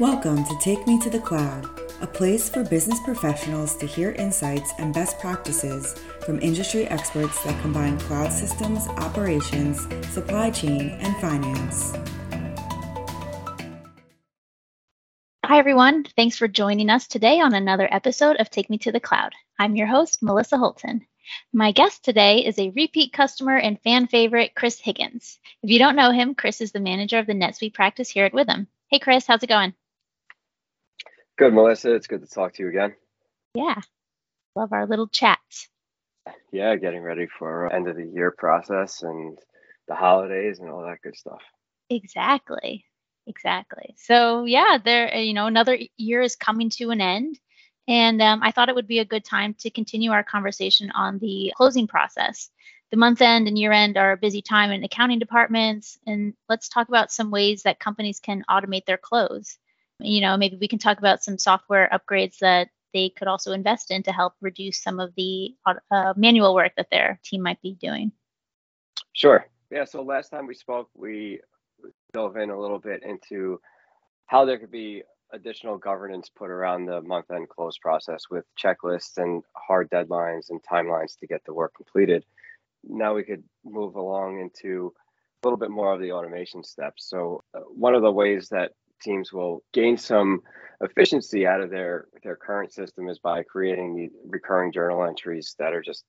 Welcome to Take Me to the Cloud, a place for business professionals to hear insights and best practices from industry experts that combine cloud systems, operations, supply chain, and finance. Hi, everyone. Thanks for joining us today on another episode of Take Me to the Cloud. I'm your host, Melissa Holton. My guest today is a repeat customer and fan favorite, Chris Higgins. If you don't know him, Chris is the manager of the NetSuite practice here at Withum. Hey, Chris, how's it going? Good, Melissa. It's good to talk to you again. Yeah, love our little chats. Yeah, getting ready for end of the year process and the holidays and all that good stuff. Exactly. Exactly. So yeah, there you know another year is coming to an end and um, I thought it would be a good time to continue our conversation on the closing process. The month end and year end are a busy time in accounting departments. And let's talk about some ways that companies can automate their close. You know, maybe we can talk about some software upgrades that they could also invest in to help reduce some of the uh, manual work that their team might be doing. Sure. Yeah. So last time we spoke, we dove in a little bit into how there could be additional governance put around the month end close process with checklists and hard deadlines and timelines to get the work completed. Now we could move along into a little bit more of the automation steps. So, uh, one of the ways that teams will gain some efficiency out of their their current system is by creating the recurring journal entries that are just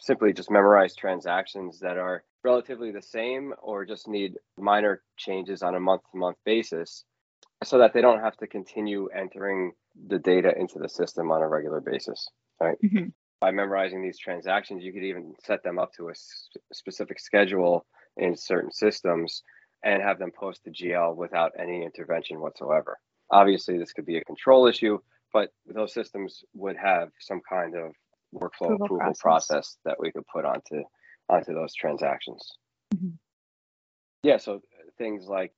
simply just memorized transactions that are relatively the same or just need minor changes on a month to month basis so that they don't have to continue entering the data into the system on a regular basis, right? Mm-hmm. By memorizing these transactions, you could even set them up to a specific schedule in certain systems and have them post to GL without any intervention whatsoever. Obviously, this could be a control issue, but those systems would have some kind of workflow approval, approval process. process. that we could put onto onto those transactions. Mm-hmm. Yeah, so things like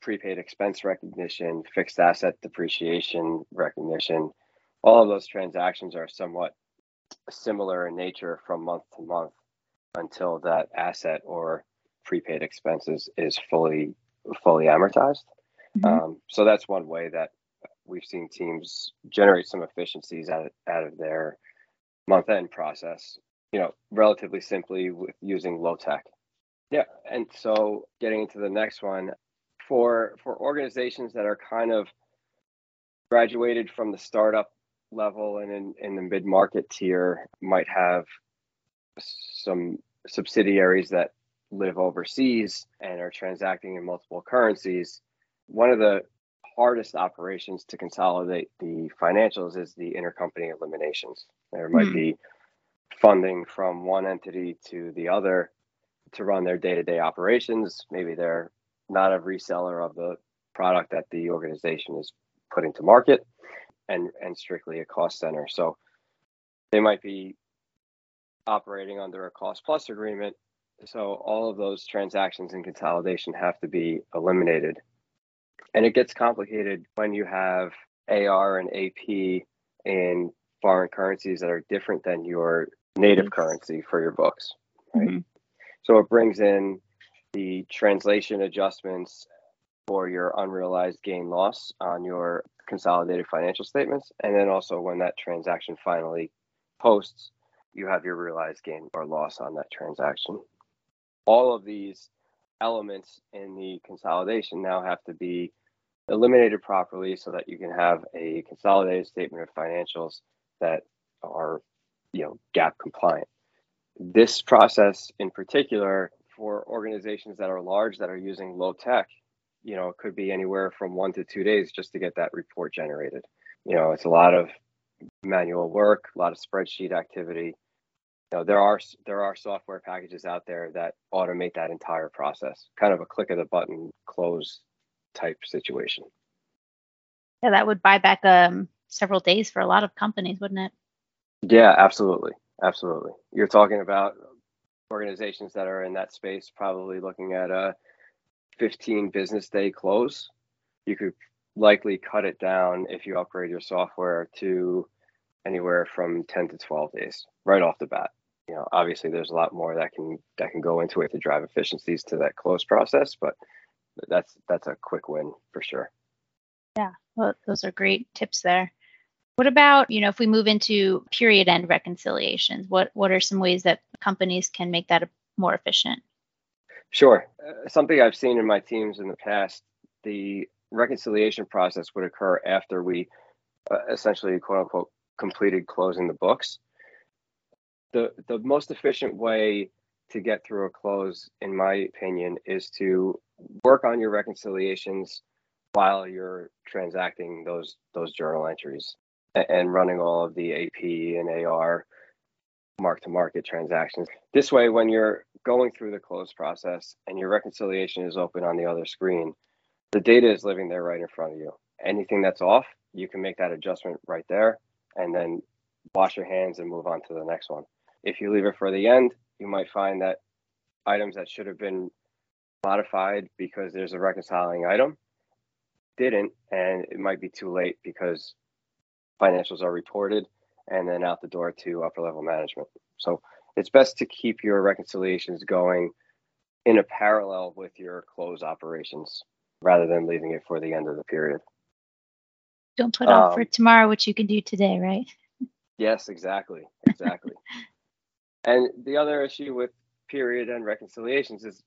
prepaid expense recognition, fixed asset depreciation recognition, all of those transactions are somewhat similar in nature from month to month until that asset or prepaid expenses is fully fully amortized. Mm-hmm. Um, so that's one way that we've seen teams generate some efficiencies out of, out of their month end process. You know, relatively simply with using low tech. Yeah, and so getting into the next one, for for organizations that are kind of graduated from the startup level and in, in the mid market tier might have some subsidiaries that live overseas and are transacting in multiple currencies. One of the hardest operations to consolidate the financials is the intercompany eliminations. There might mm. be funding from one entity to the other to run their day to day operations. Maybe they're not a reseller of the product that the organization is putting to market and and strictly a cost center so they might be operating under a cost plus agreement so all of those transactions and consolidation have to be eliminated and it gets complicated when you have AR and AP in foreign currencies that are different than your native currency for your books right mm-hmm. so it brings in the translation adjustments for your unrealized gain loss on your consolidated financial statements. And then also when that transaction finally posts, you have your realized gain or loss on that transaction. All of these elements in the consolidation now have to be eliminated properly so that you can have a consolidated statement of financials that are you know GAAP compliant. This process in particular for organizations that are large that are using low tech, you know, it could be anywhere from one to two days just to get that report generated. You know, it's a lot of manual work, a lot of spreadsheet activity. You know, there are there are software packages out there that automate that entire process, kind of a click of the button close type situation. Yeah, that would buy back um, several days for a lot of companies, wouldn't it? Yeah, absolutely, absolutely. You're talking about organizations that are in that space probably looking at a 15 business day close. You could likely cut it down if you upgrade your software to anywhere from 10 to 12 days right off the bat. You know, obviously there's a lot more that can that can go into it to drive efficiencies to that close process, but that's that's a quick win for sure. Yeah, well, those are great tips there. What about, you know, if we move into period end reconciliations, what what are some ways that companies can make that more efficient? Sure. Uh, something I've seen in my teams in the past, the reconciliation process would occur after we uh, essentially quote unquote completed closing the books. The the most efficient way to get through a close in my opinion is to work on your reconciliations while you're transacting those those journal entries and running all of the AP and AR mark to market transactions. This way, when you're going through the close process and your reconciliation is open on the other screen, the data is living there right in front of you. Anything that's off, you can make that adjustment right there and then wash your hands and move on to the next one. If you leave it for the end, you might find that items that should have been modified because there's a reconciling item didn't, and it might be too late because financials are reported and then out the door to upper level management. So it's best to keep your reconciliations going in a parallel with your close operations rather than leaving it for the end of the period. Don't put off um, for tomorrow what you can do today, right? Yes, exactly. Exactly. and the other issue with period and reconciliations is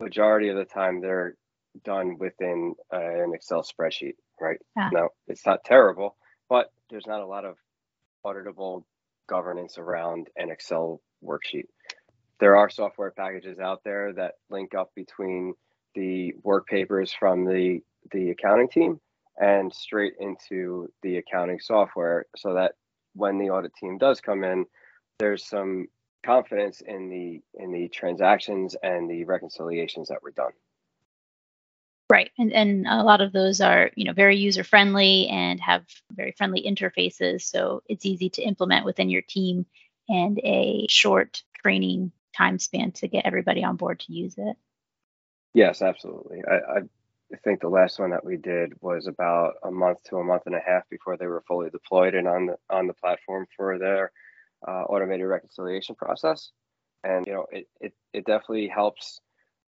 majority of the time they're done within uh, an Excel spreadsheet, right? Yeah. No, it's not terrible, but there's not a lot of auditable governance around an Excel worksheet. There are software packages out there that link up between the work papers from the the accounting team and straight into the accounting software so that when the audit team does come in there's some confidence in the in the transactions and the reconciliations that were done Right. And and a lot of those are, you know, very user friendly and have very friendly interfaces. So it's easy to implement within your team and a short training time span to get everybody on board to use it. Yes, absolutely. I, I think the last one that we did was about a month to a month and a half before they were fully deployed and on the on the platform for their uh, automated reconciliation process. And you know, it, it it definitely helps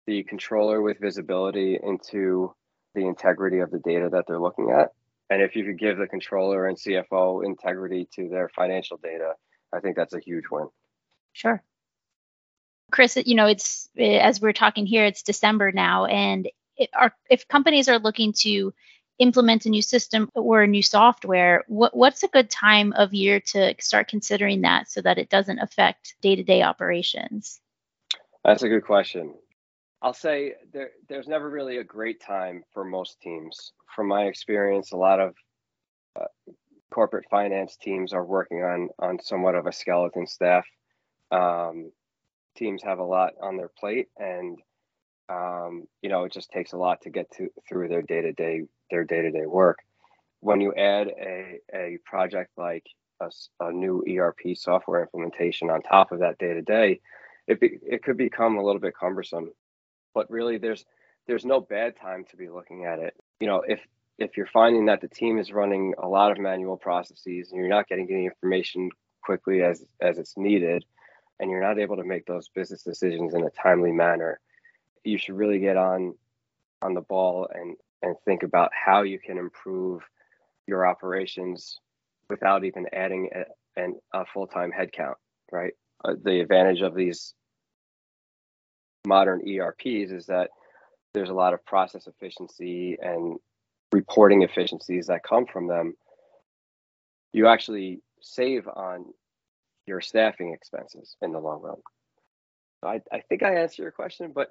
the controller with visibility into the integrity of the data that they're looking at. And if you could give the controller and CFO integrity to their financial data, I think that's a huge win. Sure. Chris, you know, it's as we're talking here, it's December now, and it if companies are looking to implement a new system or a new software, what, what's a good time of year to start considering that so that it doesn't affect day-to-day operations? That's a good question. I'll say there there's never really a great time for most teams. From my experience, a lot of uh, corporate finance teams are working on on somewhat of a skeleton staff. Um, teams have a lot on their plate, and um, you know it just takes a lot to get to through their day to day their day to day work. When you add a a project like a, a new ERP software implementation on top of that day to day, it be, it could become a little bit cumbersome but really there's there's no bad time to be looking at it. You know, if if you're finding that the team is running a lot of manual processes and you're not getting any information quickly as as it's needed and you're not able to make those business decisions in a timely manner, you should really get on on the ball and and think about how you can improve your operations without even adding a, an, a full-time headcount, right? Uh, the advantage of these modern ERPs is that there's a lot of process efficiency and reporting efficiencies that come from them. You actually save on your staffing expenses in the long run. I, I think I answered your question, but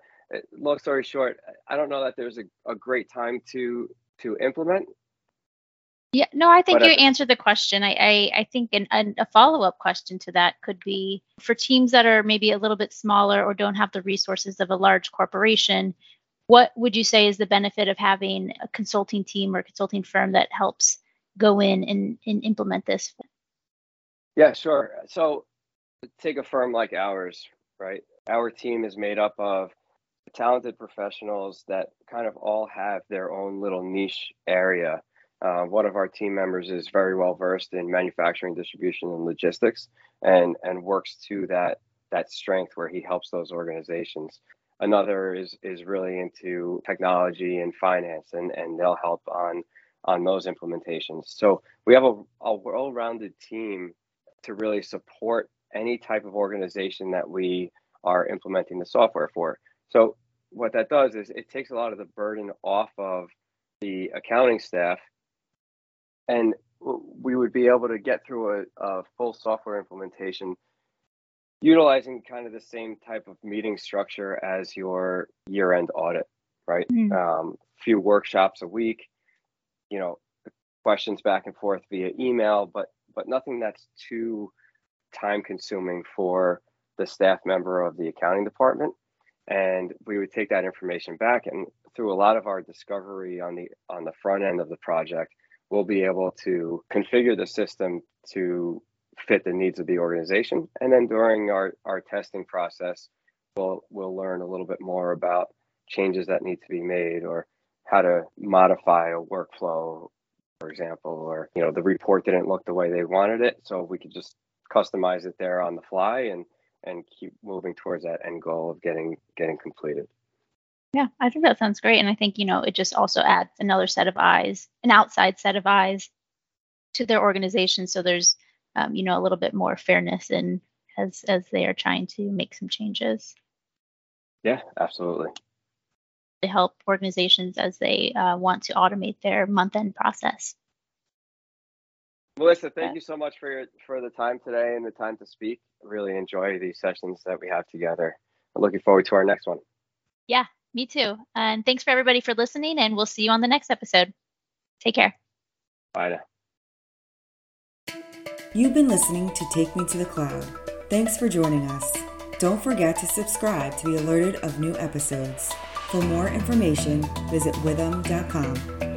long story short, I don't know that there's a, a great time to to implement yeah, no, I think but uh, you answered the question. I, I, I think an, an, a follow up question to that could be for teams that are maybe a little bit smaller or don't have the resources of a large corporation. What would you say is the benefit of having a consulting team or consulting firm that helps go in and, and implement this? Yeah, sure. So take a firm like ours, right? Our team is made up of talented professionals that kind of all have their own little niche area uh, one of our team members is very well versed in manufacturing, distribution, and logistics, and and works to that that strength where he helps those organizations. Another is is really into technology and finance, and and they'll help on on those implementations. So we have a, a well-rounded team to really support any type of organization that we are implementing the software for. So what that does is it takes a lot of the burden off of the accounting staff. And we would be able to get through a, a full software implementation utilizing kind of the same type of meeting structure as your year-end audit right? Mm-hmm. um, few workshops a week you know questions back and forth via email but but nothing that's too time consuming for the staff member of the accounting department and we would take that information back and through a lot of our discovery on the on the front end of the project we'll be able to configure the system to fit the needs of the organization. And then during our, our testing process we'll we'll learn a little bit more about changes that need to be made or how to modify a workflow for example or you know the report didn't look the way they wanted it so we could just customize it there on the fly and and keep moving towards that end goal of getting getting completed. Yeah, I think that sounds great. And I think, you know, it just also adds another set of eyes, an outside set of eyes to their organization. So there's, um, you know, a little bit more fairness in as as they are trying to make some changes. Yeah, absolutely. To help organizations as they uh, want to automate their month end process. Melissa, thank you so much for your, for the time today and the time to speak. I really enjoy these sessions that we have together. I'm looking forward to our next one. Yeah, me too. And thanks for everybody for listening, and we'll see you on the next episode. Take care. Bye now. You've been listening to Take Me to the Cloud. Thanks for joining us. Don't forget to subscribe to be alerted of new episodes. For more information, visit withum.com.